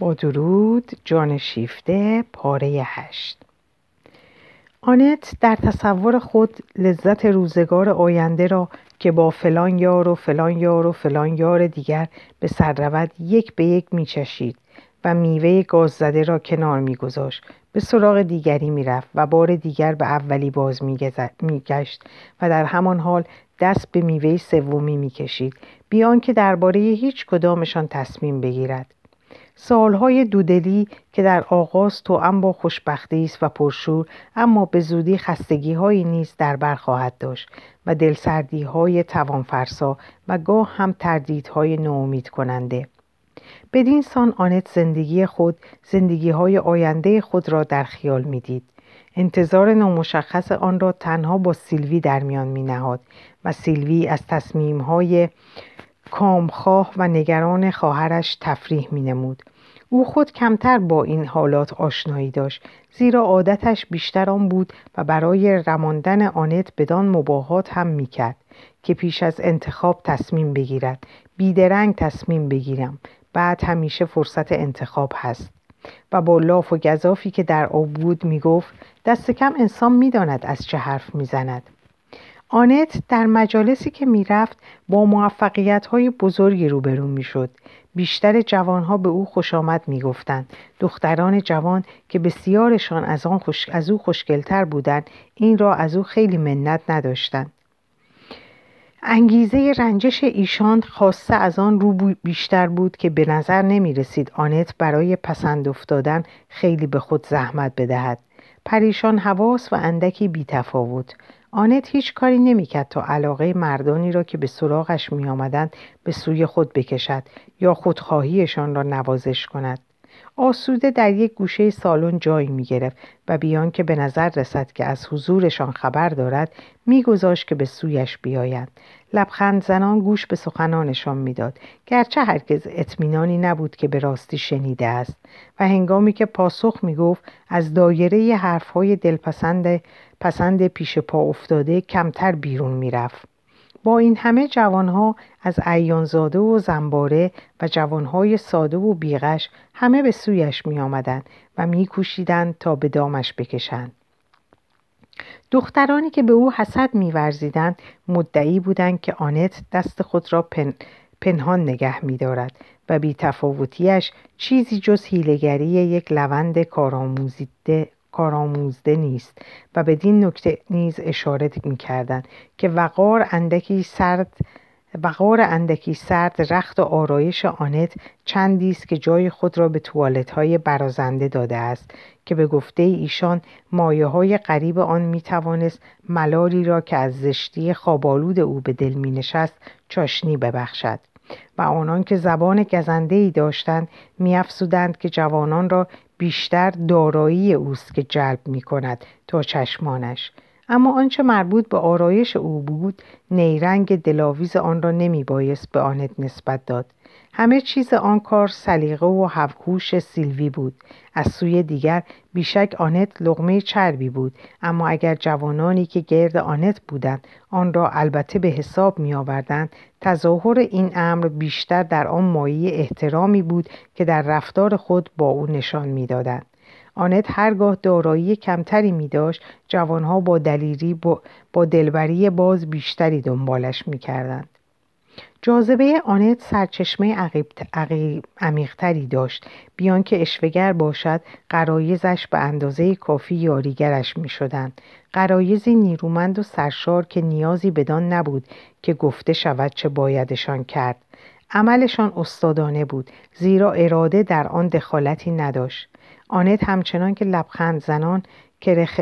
با درود جان شیفته پاره هشت. آنت در تصور خود لذت روزگار آینده را که با فلان یار و فلان یار و فلان یار دیگر به سر رود یک به یک میچشید و میوه گاز زده را کنار میگذاشت به سراغ دیگری می‌رفت و بار دیگر به اولی باز میگشت و در همان حال دست به میوه سومی می‌کشید بیان که درباره هیچ کدامشان تصمیم بگیرد. سالهای دودلی که در آغاز تو با خوشبختی است و پرشور اما به زودی خستگی هایی نیز در بر خواهد داشت و دلسردی های توانفرسا و گاه هم تردیدهای نومید کننده بدین سان آنت زندگی خود زندگی های آینده خود را در خیال می‌دید. انتظار نامشخص آن را تنها با سیلوی در میان می نهاد و سیلوی از تصمیم های کامخواه و نگران خواهرش تفریح می نمود. او خود کمتر با این حالات آشنایی داشت زیرا عادتش بیشتر آن بود و برای رماندن آنت بدان مباهات هم می‌کرد که پیش از انتخاب تصمیم بگیرد. بیدرنگ تصمیم بگیرم. بعد همیشه فرصت انتخاب هست. و با لاف و گذافی که در آب بود می‌گفت دست کم انسان می‌داند از چه حرف می‌زند. آنت در مجالسی که می‌رفت با موفقیت های بزرگی روبرو می‌شد. بیشتر جوانها به او خوش آمد می‌گفتند. دختران جوان که بسیارشان از, آن خوش... از او خوشگلتر بودند این را از او خیلی منت نداشتند. انگیزه رنجش ایشان خواسته از آن رو بیشتر بود که به نظر نمی رسید آنت برای پسند افتادن خیلی به خود زحمت بدهد. پریشان حواس و اندکی بی تفاوت آنت هیچ کاری نمی‌کرد تا علاقه مردانی را که به سراغش می آمدند به سوی خود بکشد یا خودخواهیشان را نوازش کند. آسوده در یک گوشه سالن جای می گرفت و بیان که به نظر رسد که از حضورشان خبر دارد میگذاشت که به سویش بیایند. لبخند زنان گوش به سخنانشان می‌داد. گرچه هرگز اطمینانی نبود که به راستی شنیده است. و هنگامی که پاسخ می گفت از دایره حرفهای دلپسند پسند پیش پا افتاده کمتر بیرون می‌رفت. با این همه جوانها از ایانزاده و زنباره و جوانهای ساده و بیغش همه به سویش می آمدن و می تا به دامش بکشند. دخترانی که به او حسد میورزیدند مدعی بودند که آنت دست خود را پن... پنهان نگه میدارد و بیتفاوتیش چیزی جز هیلگری یک لوند کارآموزیده کارآموزده نیست و بدین نکته نیز اشاره می‌کردند که وقار اندکی سرد وقار اندکی سرد رخت و آرایش آنت چندی است که جای خود را به توالت های برازنده داده است که به گفته ایشان مایه های قریب آن می توانست ملالی را که از زشتی خوابالود او به دل می نشست چاشنی ببخشد و آنان که زبان گزنده ای داشتند می که جوانان را بیشتر دارایی اوست که جلب می کند تا چشمانش. اما آنچه مربوط به آرایش او بود نیرنگ دلاویز آن را نمی بایست به آنت نسبت داد. همه چیز آن کار سلیقه و هوش سیلوی بود از سوی دیگر بیشک آنت لغمه چربی بود اما اگر جوانانی که گرد آنت بودند آن را البته به حساب می آوردند تظاهر این امر بیشتر در آن مایه احترامی بود که در رفتار خود با او نشان می‌دادند آنت هرگاه دارایی کمتری می داشت جوانها با دلیری با, با دلبری باز بیشتری دنبالش می کردند. جاذبه آنت سرچشمه عمیقتری داشت بیان که اشوگر باشد قرایزش به اندازه کافی یاریگرش می شدند. قرایزی نیرومند و سرشار که نیازی بدان نبود که گفته شود چه بایدشان کرد عملشان استادانه بود زیرا اراده در آن دخالتی نداشت آنت همچنان که لبخند زنان کرخ,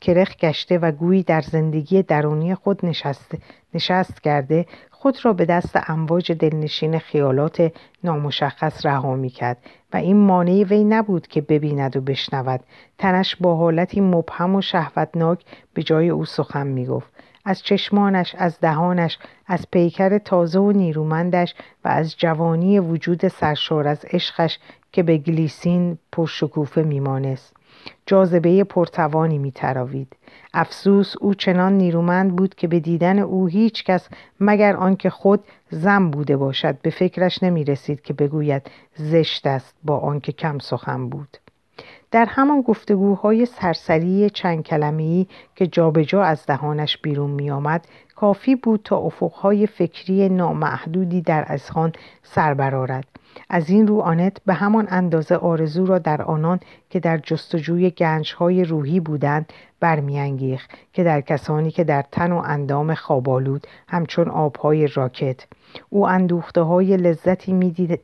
کرخ گشته و گویی در زندگی درونی خود نشست, نشست کرده خود را به دست امواج دلنشین خیالات نامشخص رها می کرد و این مانعی وی نبود که ببیند و بشنود. تنش با حالتی مبهم و شهوتناک به جای او سخن می گفت از چشمانش از دهانش از پیکر تازه و نیرومندش و از جوانی وجود سرشار از عشقش که به گلیسین پرشکوفه میمانست. جاذبه پرتوانی میتراوید. افسوس او چنان نیرومند بود که به دیدن او هیچ کس مگر آنکه خود زن بوده باشد به فکرش نمی رسید که بگوید زشت است با آنکه کم سخن بود. در همان گفتگوهای سرسری چند کلمه‌ای که جابجا جا از دهانش بیرون می آمد کافی بود تا افقهای فکری نامحدودی در اذهان سر برآورد از این رو آنت به همان اندازه آرزو را در آنان که در جستجوی گنجهای روحی بودند برمیانگیخت که در کسانی که در تن و اندام خوابالود همچون آبهای راکت. او اندوخته های لذتی می‌دید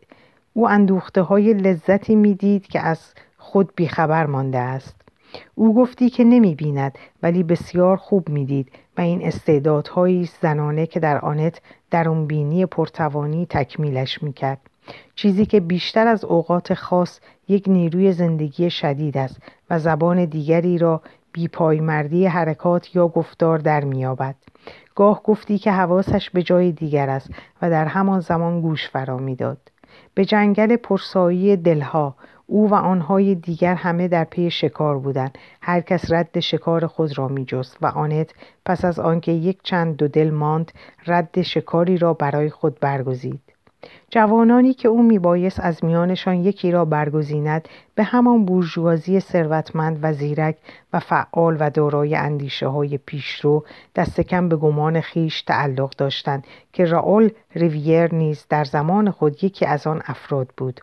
او اندوخته های لذتی می‌دید که از خود بیخبر مانده است. او گفتی که نمی بیند ولی بسیار خوب می‌دید و این استعدادهایی زنانه که در آنت درون بینی پرتوانی تکمیلش می‌کرد. چیزی که بیشتر از اوقات خاص یک نیروی زندگی شدید است و زبان دیگری را بیپایمردی حرکات یا گفتار در میابد گاه گفتی که حواسش به جای دیگر است و در همان زمان گوش فرا می‌داد. به جنگل پرسایی دلها او و آنهای دیگر همه در پی شکار بودند. هر کس رد شکار خود را میجست و آنت پس از آنکه یک چند دو دل ماند رد شکاری را برای خود برگزید. جوانانی که او میبایست از میانشان یکی را برگزیند به همان بورژوازی ثروتمند و زیرک و فعال و دارای اندیشه های پیشرو دست کم به گمان خیش تعلق داشتند که راول ریویر نیز در زمان خود یکی از آن افراد بود.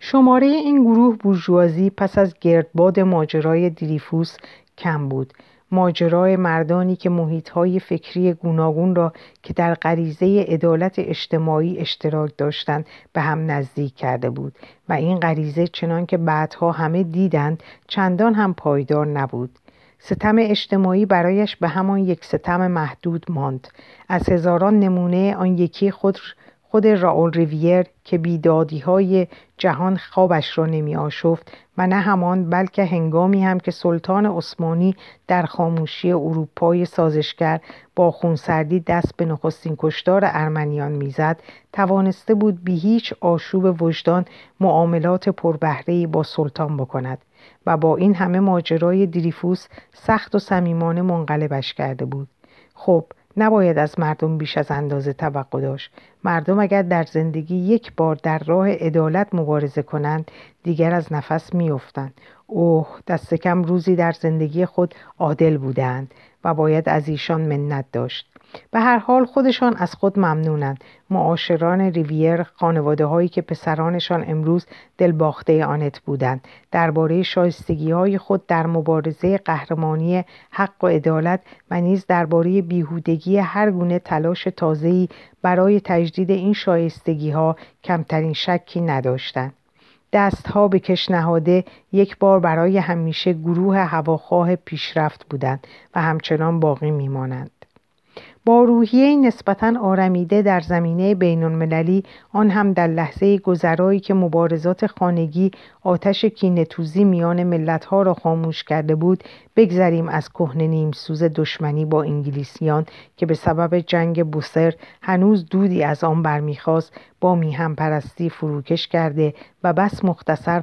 شماره این گروه بورژوازی پس از گردباد ماجرای دریفوس کم بود. ماجرای مردانی که محیطهای فکری گوناگون را که در غریزه عدالت اجتماعی اشتراک داشتند به هم نزدیک کرده بود و این غریزه چنان که بعدها همه دیدند چندان هم پایدار نبود. ستم اجتماعی برایش به همان یک ستم محدود ماند. از هزاران نمونه آن یکی خود خود راول ریویر که بیدادی های جهان خوابش را نمی آشفت و نه همان بلکه هنگامی هم که سلطان عثمانی در خاموشی اروپای سازشگر با خونسردی دست به نخستین کشتار ارمنیان می‌زد توانسته بود بی هیچ آشوب وجدان معاملات پربهره‌ای با سلطان بکند و با این همه ماجرای دریفوس سخت و صمیمانه منقلبش کرده بود. خب نباید از مردم بیش از اندازه توقع داشت. مردم اگر در زندگی یک بار در راه عدالت مبارزه کنند دیگر از نفس میافتند. اوه دست کم روزی در زندگی خود عادل بودند و باید از ایشان منت داشت. به هر حال خودشان از خود ممنونند. معاشران ریویر خانواده هایی که پسرانشان امروز دلباخته آنت بودند. درباره شایستگی های خود در مبارزه قهرمانی حق و عدالت و نیز درباره بیهودگی هر گونه تلاش تازه‌ای برای تجدید این شایستگی ها کمترین شکی نداشتند. دستها به کش نهاده یک بار برای همیشه گروه هواخواه پیشرفت بودند و همچنان باقی میمانند. با روحیه نسبتا آرمیده در زمینه بین المللی آن هم در لحظه گذرایی که مبارزات خانگی آتش کینتوزی میان ملتها را خاموش کرده بود بگذریم از کهنه نیم سوز دشمنی با انگلیسیان که به سبب جنگ بوسر هنوز دودی از آن برمیخواست. با میهم پرستی فروکش کرده و بس مختصر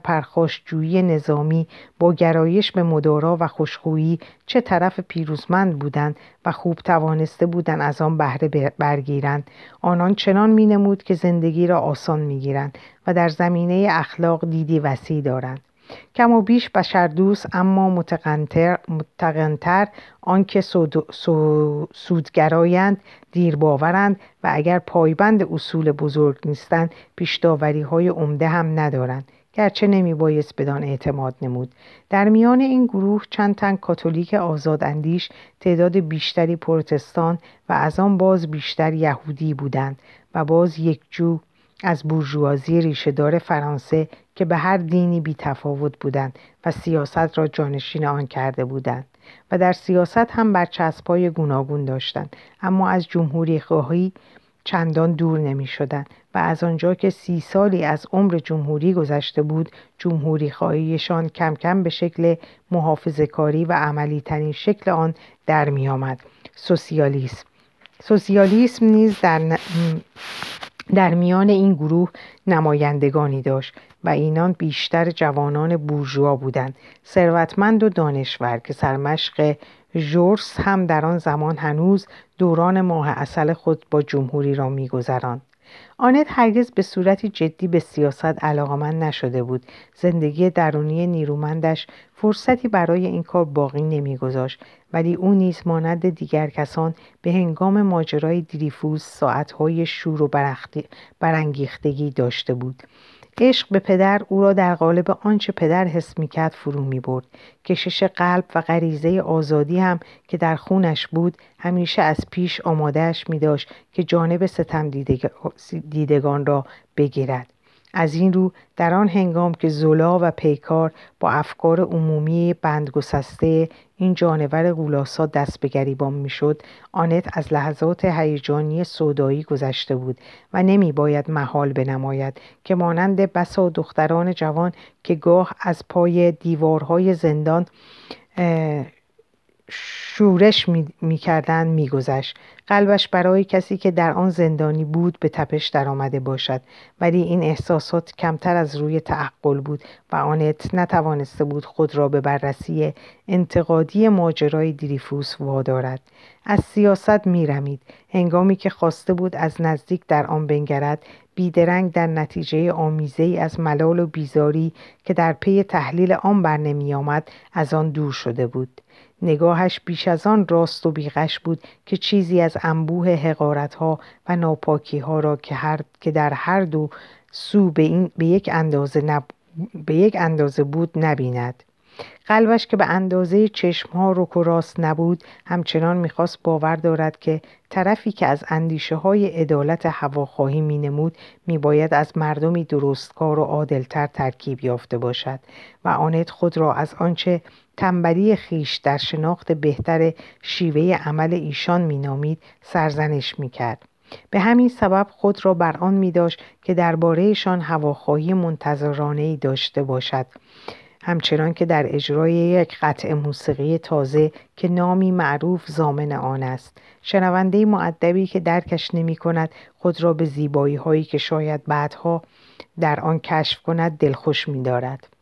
جویی نظامی با گرایش به مدارا و خوشخویی چه طرف پیروزمند بودند و خوب توانسته بودند از آن بهره برگیرند آنان چنان مینمود که زندگی را آسان می‌گیرند و در زمینه اخلاق دیدی وسیع دارند. کم و بیش بشردوست اما متقنتر, متقنتر. آنکه سودگرایند دیر باورند و اگر پایبند اصول بزرگ نیستند پیشداوری های عمده هم ندارند. گرچه نمی بایست بدان اعتماد نمود. در میان این گروه چند تن کاتولیک آزاداندیش تعداد بیشتری پروتستان و از آن باز بیشتر یهودی بودند و باز یک جو از بورژوازی ریشهدار فرانسه که به هر دینی بی تفاوت بودند و سیاست را جانشین آن کرده بودند و در سیاست هم برچسبهای گوناگون داشتند اما از جمهوری خواهی چندان دور نمی شدن و از آنجا که سی سالی از عمر جمهوری گذشته بود جمهوری خواهیشان کم کم به شکل محافظه کاری و عملی ترین شکل آن در می آمد. سوسیالیسم سوسیالیسم نیز در در میان این گروه نمایندگانی داشت و اینان بیشتر جوانان بورژوا بودند. ثروتمند و دانشور که سرمشق ژورس هم در آن زمان هنوز دوران ماه اصل خود با جمهوری را میگذراند. آنت هرگز به صورتی جدی به سیاست علاقمند نشده بود. زندگی درونی نیرومندش فرصتی برای این کار باقی نمیگذاشت ولی او نیز مانند دیگر کسان به هنگام ماجرای دریفوز ساعتهای شور و برانگیختگی داشته بود. عشق به پدر او را در قالب آنچه پدر حس می‌کرد فرو می‌برد. کشش قلب و غریزه آزادی هم که در خونش بود همیشه از پیش آمادهش می داشت که جانب ستم دیدگان را بگیرد. از این رو در آن هنگام که زولا و پیکار با افکار عمومی بندگسسته این جانور غولاسا دست به گریبان می‌شد آنت از لحظات هیجانی سودایی گذشته بود و نمی باید محال بنماید که مانند بسا دختران جوان که گاه از پای دیوارهای زندان شورش می‌کردند می میگذشت. قلبش برای کسی که در آن زندانی بود به تپش درآمده باشد. ولی این احساسات کمتر از روی تعقل بود و آنت نتوانسته بود خود را به بررسی انتقادی ماجرای دریفوس وادارد. از سیاست میرمید. هنگامی که خواسته بود از نزدیک در آن بنگرد بیدرنگ در نتیجه آمیزه ای از ملال و بیزاری که در پی تحلیل آن بر نمی آمد از آن دور شده بود. نگاهش بیش از آن راست و بیغش بود که چیزی از انبوه حقارت ها و ناپاکی ها را که, هر... که در هر دو سو به, این... به, یک اندازه نب... به یک اندازه بود نبیند. قلبش که به اندازه چشمها رک و راست نبود همچنان می‌خواست باور دارد که طرفی که از اندیشه های عدالت هواخواهی می نمود می باید از مردمی درستکار و عادلتر ترکیب یافته باشد و آنت خود را از آنچه تنبلی خیش در شناخت بهتر شیوه عمل ایشان مینامید سرزنش می‌کرد. به همین سبب خود را بر آن می داشت که دربارهشان هواخواهی منتظرانه ای داشته باشد. همچنان که در اجرای یک قطع موسیقی تازه که نامی معروف زامن آن است شنونده معدبی که درکش نمی کند خود را به زیبایی هایی که شاید بعدها در آن کشف کند دلخوش می دارد.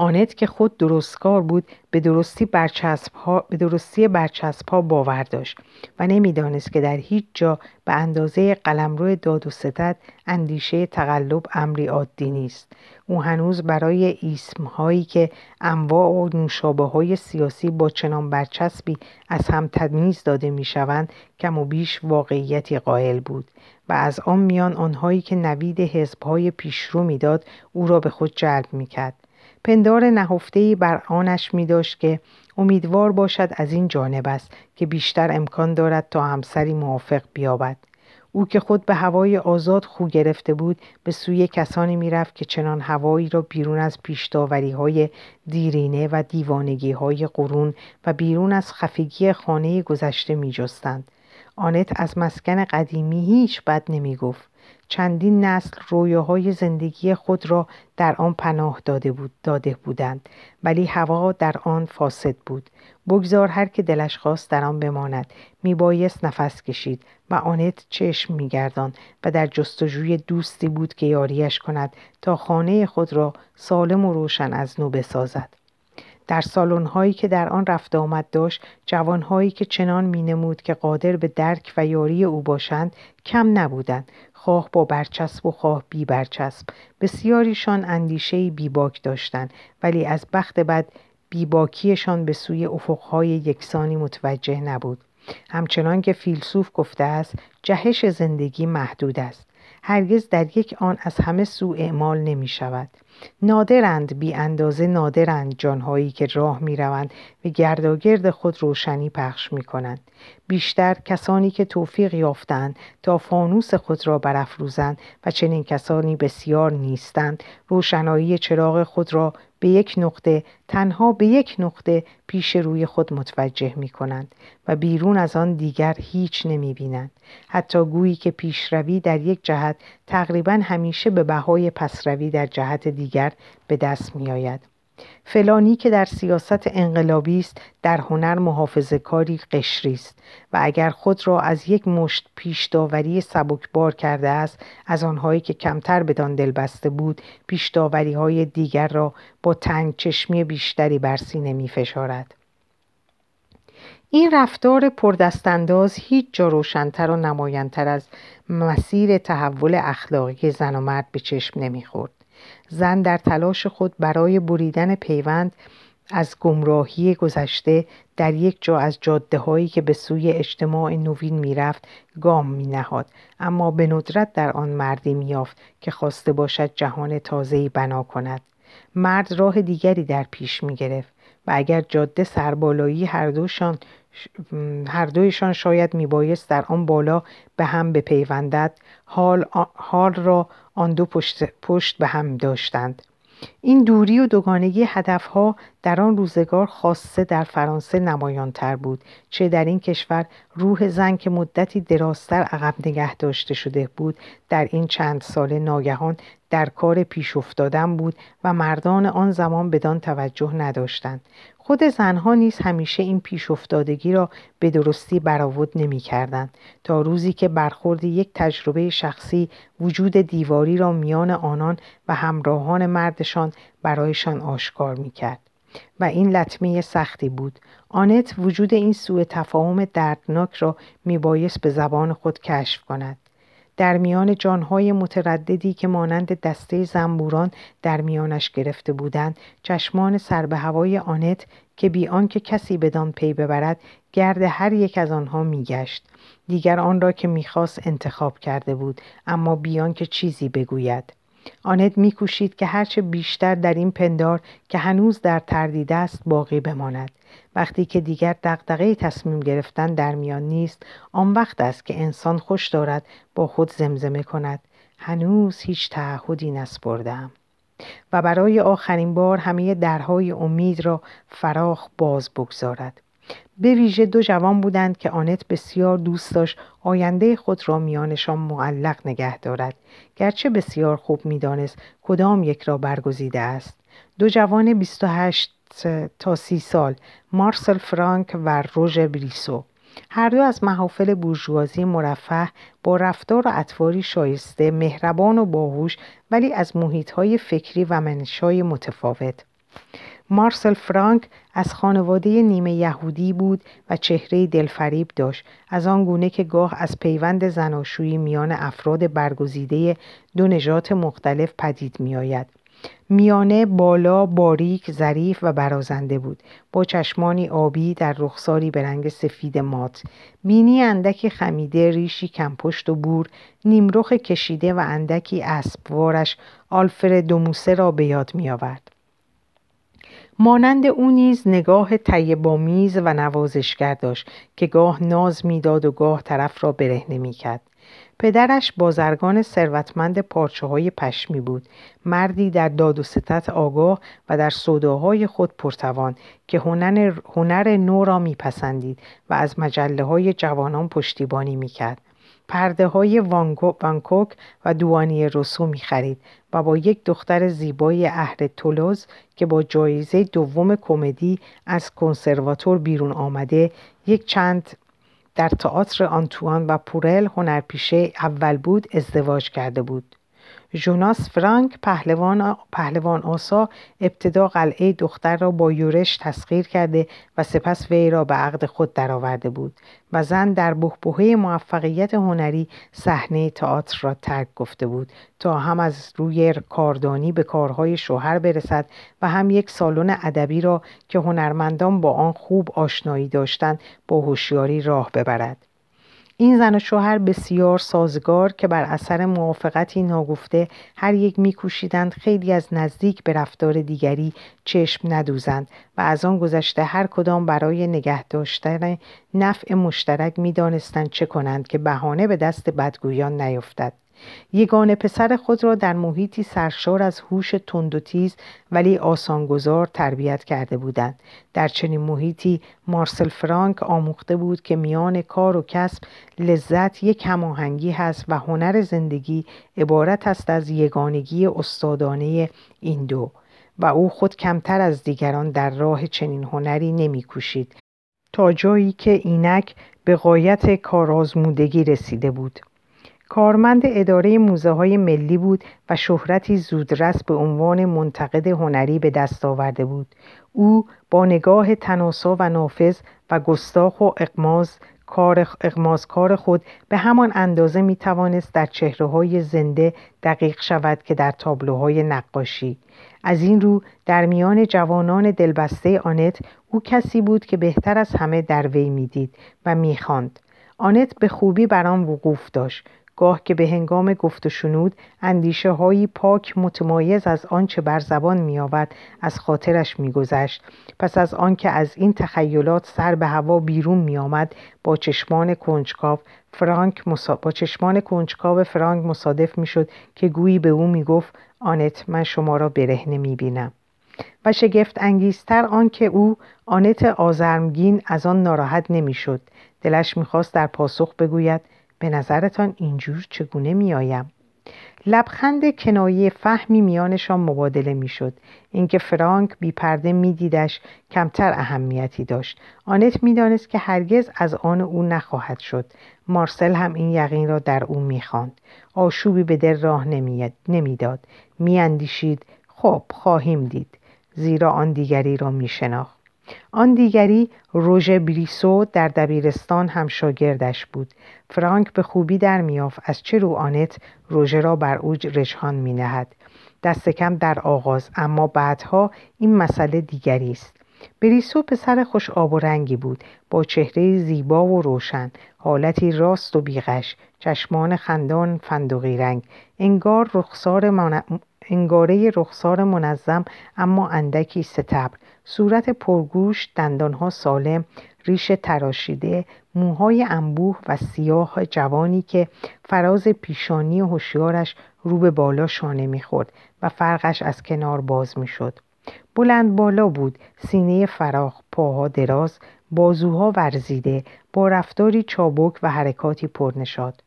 آنت که خود درستکار بود به درستی برچسب ها, به درستی برچسب ها باور داشت و نمی‌دانست که در هیچ جا به اندازه قلمرو داد و ستد اندیشه تقلب امری عادی نیست. او هنوز برای اسم هایی که انواع و نوشابه های سیاسی با چنان برچسبی از هم تدمیز داده می شوند کم و بیش واقعیتی قائل بود و از آن میان آنهایی که نوید حزب های پیشرو می‌داد او را به خود جلب می کرد پندار نهفتهای بر آنش می داشت که امیدوار باشد از این جانب است که بیشتر امکان دارد تا همسری موافق بیابد او که خود به هوای آزاد خو گرفته بود به سوی کسانی می‌رفت که چنان هوایی را بیرون از پیشداوری های دیرینه و دیوانگی های قرون و بیرون از خفگی خانه گذشته می جستند. آنت از مسکن قدیمی هیچ بد نمی گفت. چندین نسل رویاهای زندگی خود را در آن پناه داده, بود داده بودند. ولی هوا در آن فاسد بود. بگذار هر که دلش خواست در آن بماند. میبایست نفس کشید و آنت چشم میگردان و در جستجوی دوستی بود که یاریش کند تا خانه خود را سالم و روشن از نو بسازد. در سالن هایی که در آن رفت آمد داشت جوان هایی که چنان می نمود که قادر به درک و یاری او باشند کم نبودند. خواه با برچسب و خواه بی برچسب. بسیاریشان اندیشه بیباک داشتند ولی از بخت بد بیباکیشان به سوی افقهای یکسانی متوجه نبود. همچنان که فیلسوف گفته است جهش زندگی محدود است. هرگز در یک آن از همه سو اعمال نمی شود نادرند بی اندازه نادرند جانهایی که راه می روند و گرداگرد خود روشنی پخش می کنند. بیشتر کسانی که توفیق یافتند تا فانوس خود را برافروزند و چنین کسانی بسیار نیستند روشنایی چراغ خود را به یک نقطه تنها به یک نقطه پیش روی خود متوجه می کنند و بیرون از آن دیگر هیچ نمی بینند. حتی گویی که پیشروی در یک جهت تقریبا همیشه به بهای پسروی در جهت دیگر به دست می آید. فلانی که در سیاست انقلابی است در هنر محافظه کاری قشری است و اگر خود را از یک مشت پیش داوری سبکبار کرده است از آنهایی که کمتر بدان دل بسته بود پیش های دیگر را با تنگ چشمی بیشتری بر سینه می فشارد. این رفتار پردستانداز هیچ جا روشنتر و نمایانتر از مسیر تحول اخلاقی زن و مرد به چشم نمی‌خورد. زن در تلاش خود برای بریدن پیوند از گمراهی گذشته در یک جا از جاده هایی که به سوی اجتماع نوین می‌رفت گام می نهاد اما به ندرت در آن مردی میافت که خواسته باشد جهان تازه‌ای بنا کند. مرد راه دیگری در پیش می گرفت و اگر جاده سربالایی هر دوشان هر دویشان شاید میبایست در آن بالا به هم بپیوندد حال, حال را آن دو پشت, پشت به هم داشتند. این دوری و دوگانگی هدفها در آن روزگار خاصه در فرانسه نمایانتر بود چه در این کشور روح زن که مدتی درازتر عقب نگه داشته شده بود در این چند سال ناگهان در کار پیش افتادن بود و مردان آن زمان بدان توجه نداشتند خود زنها نیز همیشه این پیش افتادگی را به درستی برآورد نمی کردن. تا روزی که برخورد یک تجربه شخصی وجود دیواری را میان آنان و همراهان مردشان برایشان آشکار می کرد. و این لطمه سختی بود. آنت وجود این سوء تفاهم دردناک را میبایست به زبان خود کشف کند. در میان جانهای مترددی که مانند دسته زنبوران در میانش گرفته بودند چشمان سر به هوای آنت که بی آنکه کسی بدان پی ببرد گرد هر یک از آنها میگشت. دیگر آن را که می‌خواست انتخاب کرده بود اما بیان که چیزی بگوید. آنت میکوشید که هرچه بیشتر در این پندار که هنوز در تردید است باقی بماند. وقتی که دیگر دغدغه تصمیم گرفتن در میان نیست آن وقت است که انسان خوش دارد با خود زمزمه کند. هنوز هیچ تعهدی نسپردم و برای آخرین بار همه درهای امید را فراخ باز بگذارد. به ویژه دو جوان بودند که آنت بسیار دوست داشت آینده خود را میانشان معلق نگه دارد. گرچه بسیار خوب می‌دانست کدام یک را برگزیده است. دو جوان 28 تا سی سال مارسل فرانک و روژر بریسو. هر دو از محافل بورژوازی مرفه با رفتار و اطواری شایسته مهربان و باهوش ولی از محیطهای فکری و منشای متفاوت. مارسل فرانک از خانواده نیمه یهودی بود و چهره دلفریب داشت. از آن گونه که گاه از پیوند زناشویی میان افراد برگزیده دو نژاد مختلف پدید میآید. میانه بالا باریک ظریف و برازنده بود. با چشمانی آبی در رخساری به رنگ سفید مات. بینی اندکی خمیده ریشی کمپشت و بور نیمرخ کشیده و اندکی اسبوارش آلفرد دوموسه را به یاد می آورد. مانند او نیز نگاه طیبامیز و نوازشگر داشت که گاه ناز می‌داد و گاه طرف را برهنه می‌کرد. پدرش بازرگان ثروتمند پارچه های پشمی بود. مردی در داد و ستت آگاه و در صداهای خود پرتوان که هنر, هنر نو را میپسندید و از مجله های جوانان پشتیبانی می‌کرد. پرده های وانکوک و دوانی روسو می خرید و با یک دختر زیبای اهل تولوز که با جایزه دوم کمدی از کنسرواتور بیرون آمده یک چند در تئاتر آنتوان و پورل هنرپیشه اول بود ازدواج کرده بود. ژوناس فرانک پهلوان, پهلوان آسا ابتدا قلعه دختر را با یورش تسخیر کرده و سپس وی را به عقد خود درآورده بود و زن در بهبهه موفقیت هنری صحنه تئاتر را ترک گفته بود تا هم از روی کاردانی به کارهای شوهر برسد و هم یک سالن ادبی را که هنرمندان با آن خوب آشنایی داشتند با هوشیاری راه ببرد. این زن و شوهر بسیار سازگار که بر اثر موافقتی ناگفته هر یک میکوشیدند خیلی از نزدیک به رفتار دیگری چشم ندوزند و از آن گذشته هر کدام برای نگه داشتن نفع مشترک می‌دانستند چه کنند که بهانه به دست بدگویان نیفتد. یگانه پسر خود را در محیطی سرشار از هوش تند و تیز ولی آسانگذار تربیت کرده بودند. در چنین محیطی مارسل فرانک آموخته بود که میان کار و کسب لذت یک هماهنگی هست و هنر زندگی عبارت است از یگانگی استادانه این دو و او خود کمتر از دیگران در راه چنین هنری نمیکوشید تا جایی که اینک به قایت کارآزمودگی رسیده بود. کارمند اداره موزه های ملی بود و شهرتی زودرس به عنوان منتقد هنری به دست آورده بود. او با نگاه تناسا و نافذ و گستاخ و اقماز کار کار خود به همان اندازه می توانست در چهره های زنده دقیق شود که در تابلوهای نقاشی. از این رو در میان جوانان دلبسته آنت او کسی بود که بهتر از همه در وی می‌دید و می‌خواند. آنت به خوبی بر آن وقوف داشت. گاه که به هنگام گفت و شنود اندیشه هایی پاک متمایز از آنچه بر زبان می آورد از خاطرش می گذشت. پس از آنکه از این تخیلات سر به هوا بیرون می آمد با چشمان کنجکاو فرانک با چشمان کنجکاو فرانک مصادف می شد که گویی به او می گفت آنت من شما را برهنه می بینم. و شگفت انگیزتر آنکه او آنت آزرمگین از آن ناراحت نمی‌شد دلش می‌خواست در پاسخ بگوید به نظرتان اینجور چگونه میآیم؟ لبخند کنایه فهمی میانشان مبادله می‌شد. اینکه فرانک بی پرده میدیدش کمتر اهمیتی داشت. آنت می‌دانست که هرگز از آن او نخواهد شد. مارسل هم این یقین را در او می‌خواند. آشوبی به دل راه نمی‌داد. میاندیشید. خب خواهیم دید. زیرا آن دیگری را میشناخت. آن دیگری روژه بریسو در دبیرستان هم شاگردش بود. فرانک به خوبی در میافت از چه رو آنت روژه را بر او رجحان می نهد. دست کم در آغاز اما بعدها این مسئله دیگری است. بریسو پسر خوش آب و رنگی بود با چهره زیبا و روشن حالتی راست و بیغش چشمان خندان فندقی رنگ انگار رخسار من... انگاره رخسار منظم اما اندکی ستبر. صورت پرگوش دندانها سالم ریش تراشیده موهای انبوه و سیاه جوانی که فراز پیشانی هوشیارش رو به بالا شانه می‌خورد و فرقش از کنار باز می‌شد. بلند بالا بود سینه فراخ پاها دراز بازوها ورزیده با رفتاری چابک و حرکاتی پرنشاد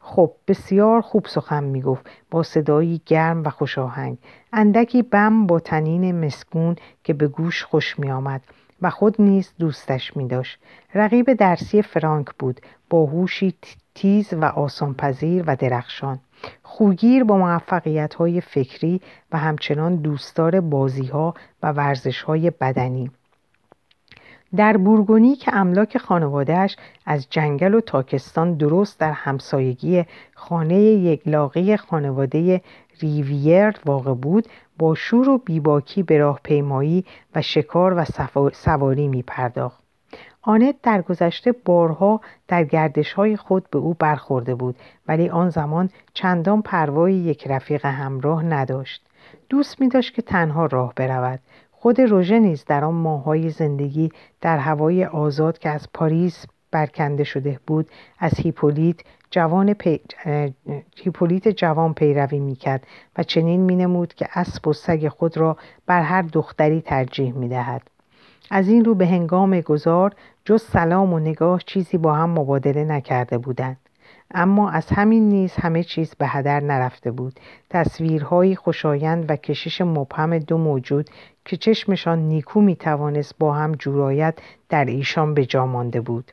خب بسیار خوب سخن می‌گفت. با صدایی گرم و خوشاهنگ اندکی بم با تنین مسکون که به گوش خوش می آمد و خود نیز دوستش می داشت. رقیب درسی فرانک بود با هوشی تیز و آسانپذیر و درخشان. خوگیر با موفقیت های فکری و همچنان دوستدار بازی ها و ورزش های بدنی. در بورگونی که املاک خانوادهش از جنگل و تاکستان درست در همسایگی خانه یک لاغی خانواده ریویر واقع بود با شور و بیباکی به راهپیمایی و شکار و سواری می پرداخت. آنت در گذشته بارها در گردش های خود به او برخورده بود ولی آن زمان چندان پروای یک رفیق همراه نداشت. دوست می داشت که تنها راه برود خود روژه نیز در آن ماهای زندگی در هوای آزاد که از پاریس برکنده شده بود از هیپولیت جوان, پی... هیپولیت جوان پیروی می‌کرد و چنین مینمود که اسب و سگ خود را بر هر دختری ترجیح می‌دهد. از این رو به هنگام گذار جز سلام و نگاه چیزی با هم مبادله نکرده بودند. اما از همین نیز همه چیز به هدر نرفته بود. تصویرهایی خوشایند و کشش مبهم دو موجود که چشمشان نیکو می توانست با هم جورایت در ایشان به جا مانده بود.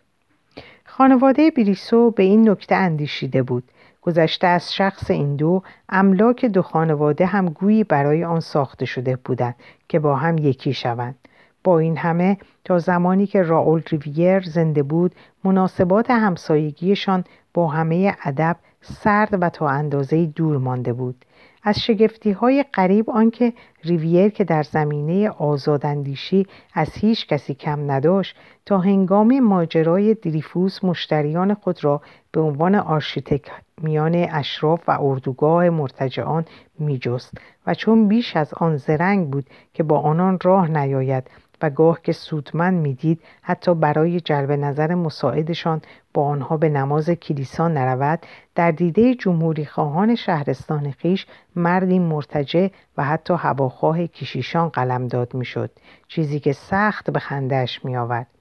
خانواده بریسو به این نکته اندیشیده بود. گذشته از شخص این دو املاک دو خانواده هم گویی برای آن ساخته شده بودند که با هم یکی شوند. با این همه تا زمانی که راول ریویر زنده بود مناسبات همسایگیشان با همه ادب سرد و تا اندازه دور مانده بود. از شگفتی های غریب آنکه ریویر که در زمینه آزاداندیشی از هیچ کسی کم نداشت تا هنگام ماجرای دریفوس مشتریان خود را به عنوان آرشیتک میان اشراف و اردوگاه مرتجعان میجست و چون بیش از آن زرنگ بود که با آنان راه نیاید و گاه که سودمند می‌دید حتی برای جلب نظر مساعدشان با آنها به نماز کلیسا نرود در دیده جمهوری خواهان شهرستان خیش مردی مرتجع و حتی هواخواه کشیشان قلمداد می‌شد چیزی که سخت به خندهاش می آورد.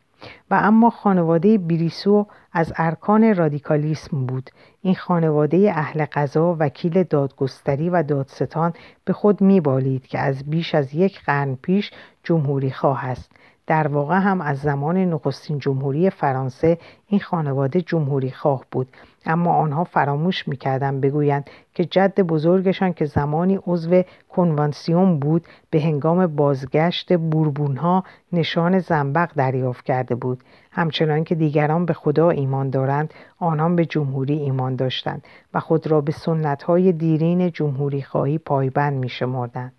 و اما خانواده بریسو از ارکان رادیکالیسم بود. این خانواده اهل قضا وکیل دادگستری و دادستان به خود میبالید که از بیش از یک قرن پیش جمهوری خواه است. در واقع هم از زمان نخستین جمهوری فرانسه این خانواده جمهوری خواه بود. اما آنها فراموش می‌کردند بگویند که جد بزرگشان که زمانی عضو کنوانسیون بود به هنگام بازگشت بوربونها نشان زنبق دریافت کرده بود همچنان که دیگران به خدا ایمان دارند آنان به جمهوری ایمان داشتند و خود را به سنتهای دیرین جمهوری خواهی پایبند می شمردند.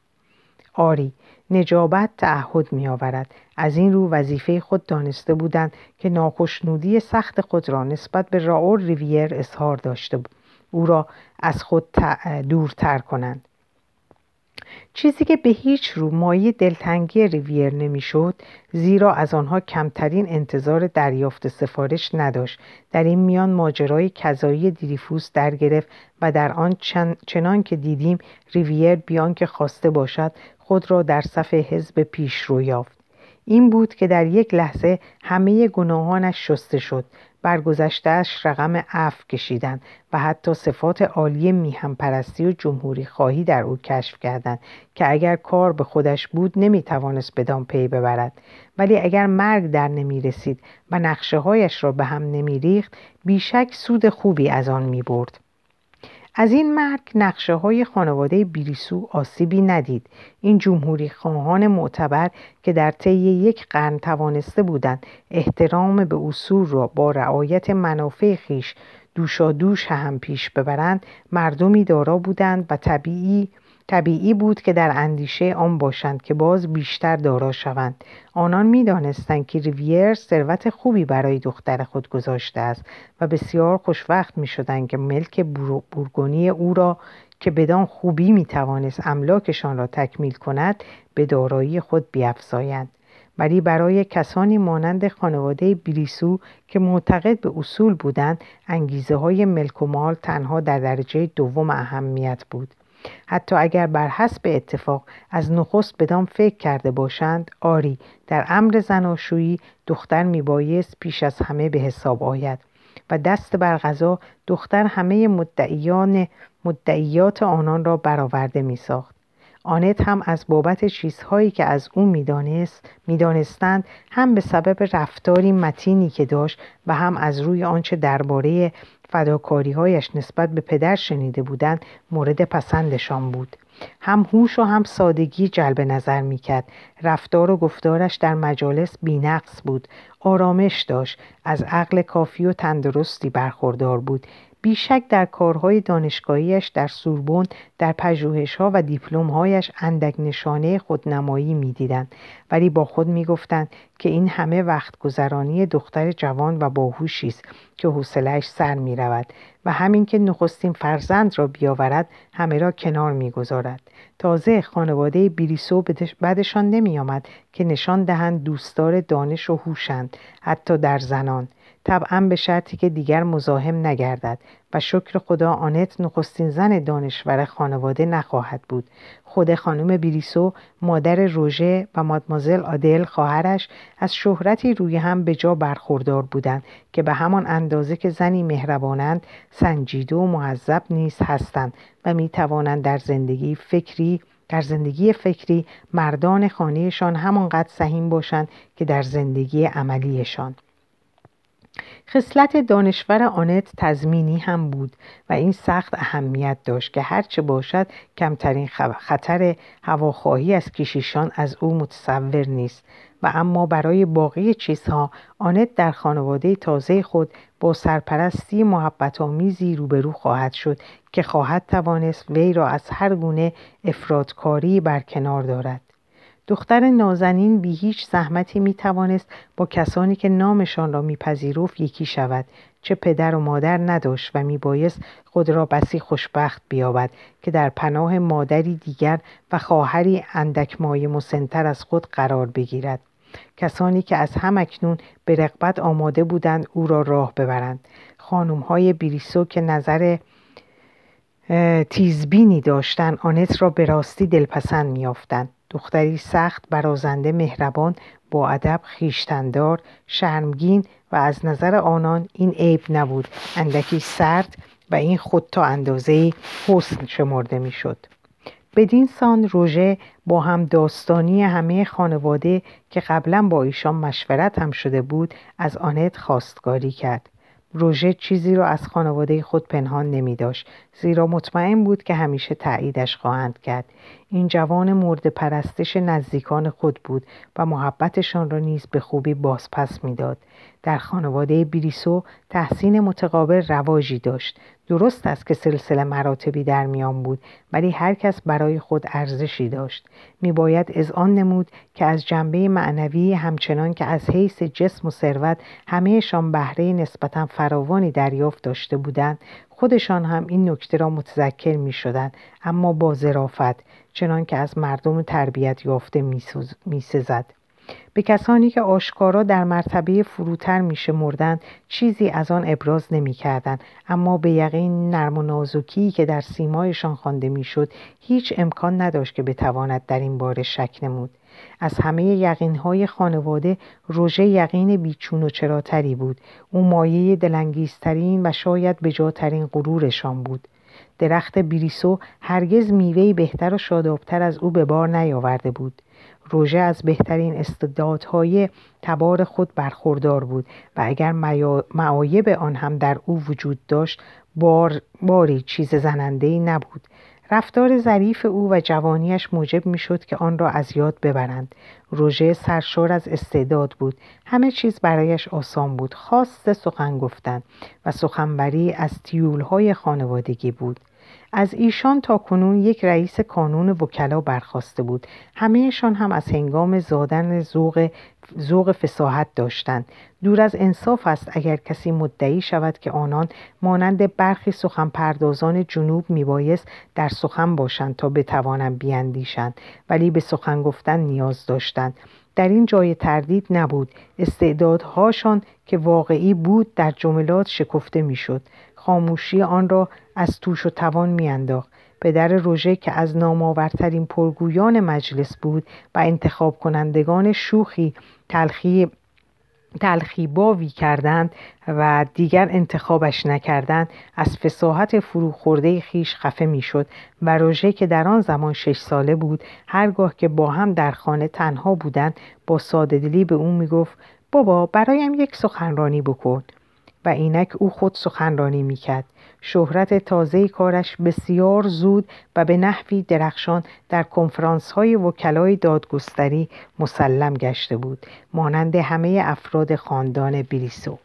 آری نجابت تعهد می آورد. از این رو وظیفه خود دانسته بودند که ناخشنودی سخت خود را نسبت به راور ریویر اظهار داشته بود. او را از خود دورتر کنند. چیزی که به هیچ رو مایه دلتنگی ریویر نمی‌شد زیرا از آنها کمترین انتظار دریافت سفارش نداشت در این میان ماجرای کذایی دریفوس در گرفت و در آن چنان که دیدیم ریویر بی آن که خواسته باشد خود را در صف حزب پیشرو یافت. این بود که در یک لحظه همه گناهانش شسته شد. برگذشتهاش رقم اف کشیدند و حتی صفات عالی میهم پرستی و جمهوری خواهی در او کشف کردند که اگر کار به خودش بود نمی توانست بدان پی ببرد. ولی اگر مرگ در نمی رسید و نقشه هایش را به هم نمی ریخت بیشک سود خوبی از آن می برد. از این مرگ نقشه های خانواده بیریسو آسیبی ندید. این جمهوری خواهان معتبر که در طی یک قرن توانسته بودند احترام به اصول را با رعایت منافع خیش دوشا دوش هم پیش ببرند مردمی دارا بودند و طبیعی طبیعی بود که در اندیشه آن باشند که باز بیشتر دارا شوند. آنان می‌دانستند که ریویر ثروت خوبی برای دختر خود گذاشته است و بسیار خوشوقت می شدند که ملک بورگونی او را که بدان خوبی می توانست املاکشان را تکمیل کند به دارایی خود بیافزایند ولی برای کسانی مانند خانواده بریسو که معتقد به اصول بودند انگیزه های ملک و مال تنها در درجه دوم اهمیت بود. حتی اگر بر حسب اتفاق از نخست بدان فکر کرده باشند آری در امر زناشویی دختر میبایست پیش از همه به حساب آید و دست بر غذا دختر همه مدعیان مدعیات آنان را برآورده میساخت. آنت هم از بابت چیزهایی که از او می‌دانست می‌دانستند هم به سبب رفتاری متینی که داشت و هم از روی آنچه درباره فداکاریهایش نسبت به پدر شنیده بودند مورد پسندشان بود. هم هوش و هم سادگی جلب نظر می‌کرد. رفتار و گفتارش در مجالس بینقص بود. آرامش داشت. از عقل کافی و تندرستی برخوردار بود. بیشک در کارهای دانشگاهیش در سوربون در پژوهشها و دیپلمهایش اندک نشانه خودنمایی می‌دیدند. ولی با خود می‌گفتند که این همه وقت گذرانی دختر جوان و باهوشی است که حوصلهاش سر می رود و همین که نخستین فرزند را بیاورد همه را کنار می‌گذارد. تازه خانواده بیریسو بعدشان نمی آمد که نشان دهند دوستدار دانش و هوشند حتی در زنان. طبعا به شرطی که دیگر مزاحم نگردد. و شکر خدا آنت نخستین زن دانشور خانواده نخواهد بود. خود خانم بیریسو مادر روژه و مادمازل آدل خواهرش از شهرتی روی هم به جا برخوردار بودند که به همان اندازه که زنی مهربانند سنجیده و معذب نیز هستند و می توانند در زندگی فکری در زندگی فکری مردان خانهشان همانقدر سهیم باشند که در زندگی عملیشان. خصلت دانشور آنت تضمینی هم بود و این سخت اهمیت داشت که هرچه باشد کمترین خطر هواخواهی از کشیشان از او متصور نیست و اما برای باقی چیزها آنت در خانواده تازه خود با سرپرستی محبت آمیزی روبرو خواهد شد که خواهد توانست وی را از هر گونه افرادکاری برکنار دارد. دختر نازنین بی هیچ زحمتی می توانست با کسانی که نامشان را میپذیرفت یکی شود. چه پدر و مادر نداشت و می بایست خود را بسی خوشبخت بیابد که در پناه مادری دیگر و خواهری اندک مسنتر از خود قرار بگیرد. کسانی که از هم اکنون به رقبت آماده بودند او را راه ببرند. خانم های بریسو که نظر تیزبینی داشتند آنت را به راستی دلپسند میافتند دختری سخت برازنده مهربان با ادب خیشتندار شرمگین و از نظر آنان این عیب نبود اندکی سرد و این خود تا اندازه حسن شمرده می‌شد. بدین سان روژه با هم داستانی همه خانواده که قبلا با ایشان مشورت هم شده بود از آنت خواستگاری کرد روژه چیزی را از خانواده خود پنهان نمی داشت زیرا مطمئن بود که همیشه تاییدش خواهند کرد. این جوان مورد پرستش نزدیکان خود بود و محبتشان را نیز به خوبی بازپس می‌داد. در خانواده بریسو تحسین متقابل رواجی داشت. درست است که سلسله مراتبی در میان بود ولی هر کس برای خود ارزشی داشت میباید از آن نمود که از جنبه معنوی همچنان که از حیث جسم و ثروت همهشان بهره نسبتا فراوانی دریافت داشته بودند خودشان هم این نکته را متذکر می شدن اما با ظرافت چنان که از مردم تربیت یافته می سزد. به کسانی که آشکارا در مرتبه فروتر میشمردند چیزی از آن ابراز نمی‌کردند. اما به یقین نرم و نازکی که در سیمایشان خوانده می‌شد هیچ امکان نداشت که بتواند در این باره شک نمود. از همه یقینهای خانواده روژه یقین بیچون و چراتری بود. او مایه دلانگیزترین و شاید بجاترین غرورشان بود. درخت بریسو هرگز میوهی بهتر و شادابتر از او به بار نیاورده بود. روژه از بهترین استعدادهای تبار خود برخوردار بود و اگر معایب آن هم در او وجود داشت بار باری چیز زننده نبود. رفتار ظریف او و جوانیش موجب می‌شد که آن را از یاد ببرند. روژه سرشار از استعداد بود. همه چیز برایش آسان بود. خاص سخن گفتن و سخنوری از تیولهای خانوادگی بود. از ایشان تا کنون یک رئیس کانون وکلا برخواسته بود. همهشان هم از هنگام زادن ذوق ذوق فساحت داشتند. دور از انصاف است اگر کسی مدعی شود که آنان مانند برخی سخن پردازان جنوب میبایست در سخن باشند تا بتوانند بیاندیشند ولی به سخن گفتن نیاز داشتند. در این جای تردید نبود. استعدادهاشان که واقعی بود در جملات شکفته می‌شد. خاموشی آن را از توش و توان میانداخت. پدر روژه که از نامآورترین پرگویان مجلس بود و انتخاب کنندگان شوخی تلخی تلخی باوی کردند و دیگر انتخابش نکردند از فساحت فروخورده خیش خفه می‌شد و روژه که در آن زمان شش ساله بود هرگاه که با هم در خانه تنها بودند با سادهدلی به او می‌گفت بابا برایم یک سخنرانی بکن. و اینک او خود سخنرانی می‌کرد. شهرت تازه کارش بسیار زود و به نحوی درخشان در کنفرانس های وکلای دادگستری مسلم گشته بود مانند همه افراد خاندان بریسو.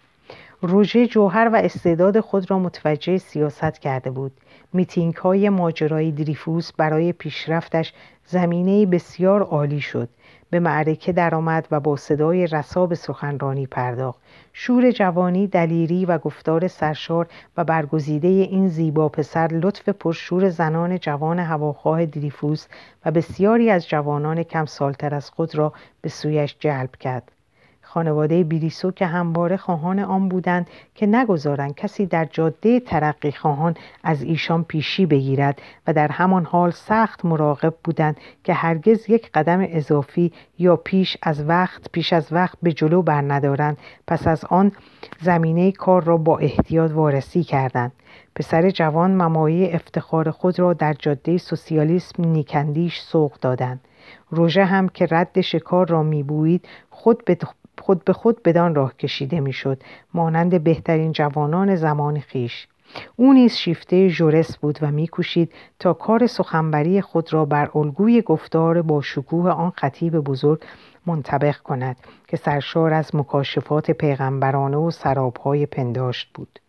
روژه جوهر و استعداد خود را متوجه سیاست کرده بود. میتینگ های ماجرای دریفوس برای پیشرفتش زمینه بسیار عالی شد. به معرکه درآمد و با صدای رسا به سخنرانی پرداخت. شور جوانی دلیری و گفتار سرشار و برگزیده این زیبا پسر لطف پرشور زنان جوان هواخواه دریفوس و بسیاری از جوانان کم سالتر از خود را به سویش جلب کرد. خانواده بیریسو که همواره خواهان آن بودند که نگذارند کسی در جاده ترقی خواهان از ایشان پیشی بگیرد و در همان حال سخت مراقب بودند که هرگز یک قدم اضافی یا پیش از وقت پیش از وقت به جلو بر ندارند. پس از آن زمینه کار را با احتیاط وارسی کردند. پسر جوان ممایه افتخار خود را در جاده سوسیالیسم نیکندیش سوق دادند. روژه هم که رد شکار را میبویید خود به خود به خود بدان راه کشیده می‌شد مانند بهترین جوانان زمان خیش. او نیز شیفته ژورس بود و میکوشید تا کار سخنبری خود را بر الگوی گفتار با شکوه آن خطیب بزرگ منطبق کند که سرشار از مکاشفات پیغمبرانه و سرابهای پنداشت بود.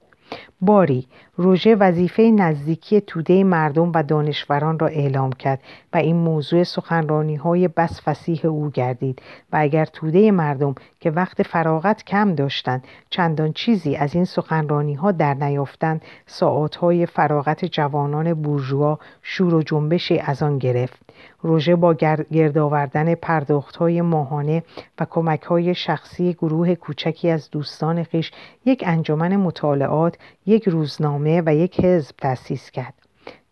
باری روژه وظیفه نزدیکی توده مردم و دانشوران را اعلام کرد و این موضوع سخنرانی های بس فسیح او گردید و اگر توده مردم که وقت فراغت کم داشتند چندان چیزی از این سخنرانی ها در نیافتند ساعت های فراغت جوانان بورژوا شور و جنبشی از آن گرفت. روژه با گرد آوردن پرداخت های ماهانه و کمک های شخصی گروه کوچکی از دوستان خیش یک انجمن مطالعات یک روزنامه و یک حزب تأسیس کرد.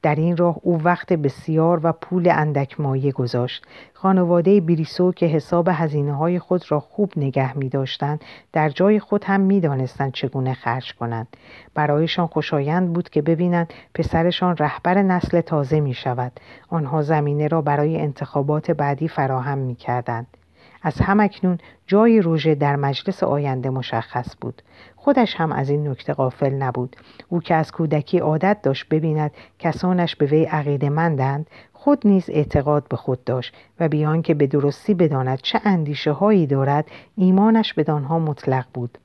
در این راه او وقت بسیار و پول اندک مایه گذاشت. خانواده بریسو که حساب هزینه های خود را خوب نگه می داشتند در جای خود هم می چگونه خرج کنند. برایشان خوشایند بود که ببینند پسرشان رهبر نسل تازه می شود آنها زمینه را برای انتخابات بعدی فراهم می کردند از همکنون جای روژه در مجلس آینده مشخص بود. خودش هم از این نکته غافل نبود. او که از کودکی عادت داشت ببیند کسانش به وی عقیده مندند خود نیز اعتقاد به خود داشت و بیان که به درستی بداند چه اندیشه هایی دارد ایمانش به دانها مطلق بود.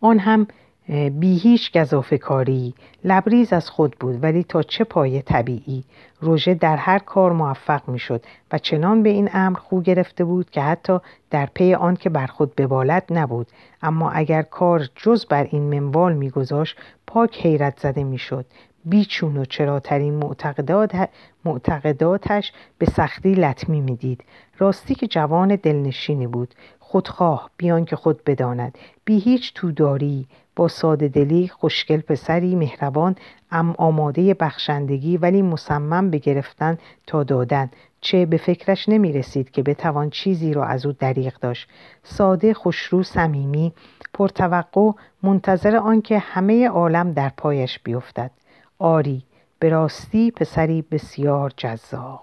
آن هم بی هیچ گذافه کاری لبریز از خود بود ولی تا چه پایه طبیعی. روژه در هر کار موفق می شد و چنان به این امر خو گرفته بود که حتی در پی آن که بر خود ببالد نبود. اما اگر کار جز بر این منوال میگذاشت پاک حیرت زده می‌شد. بیچون و چراترین معتقدات معتقداتش به سختی لطمی می‌دید. راستی که جوان دلنشینی بود. خودخواه بیان که خود بداند. بی هیچ توداری با ساده دلی خوشگل پسری مهربان ام آماده بخشندگی ولی مصمم به گرفتن تا دادن چه به فکرش نمی رسید که بتوان چیزی را از او دریغ داشت. ساده خوشرو صمیمی پرتوقع منتظر آنکه همه عالم در پایش بیفتد. آری به راستی پسری بسیار جذاب.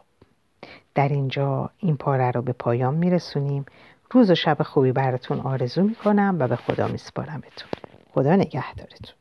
در اینجا این پاره رو به پایان میرسونیم. روز و شب خوبی براتون آرزو می‌کنم و به خدا میسپارمتون. خدا نگهدارتون.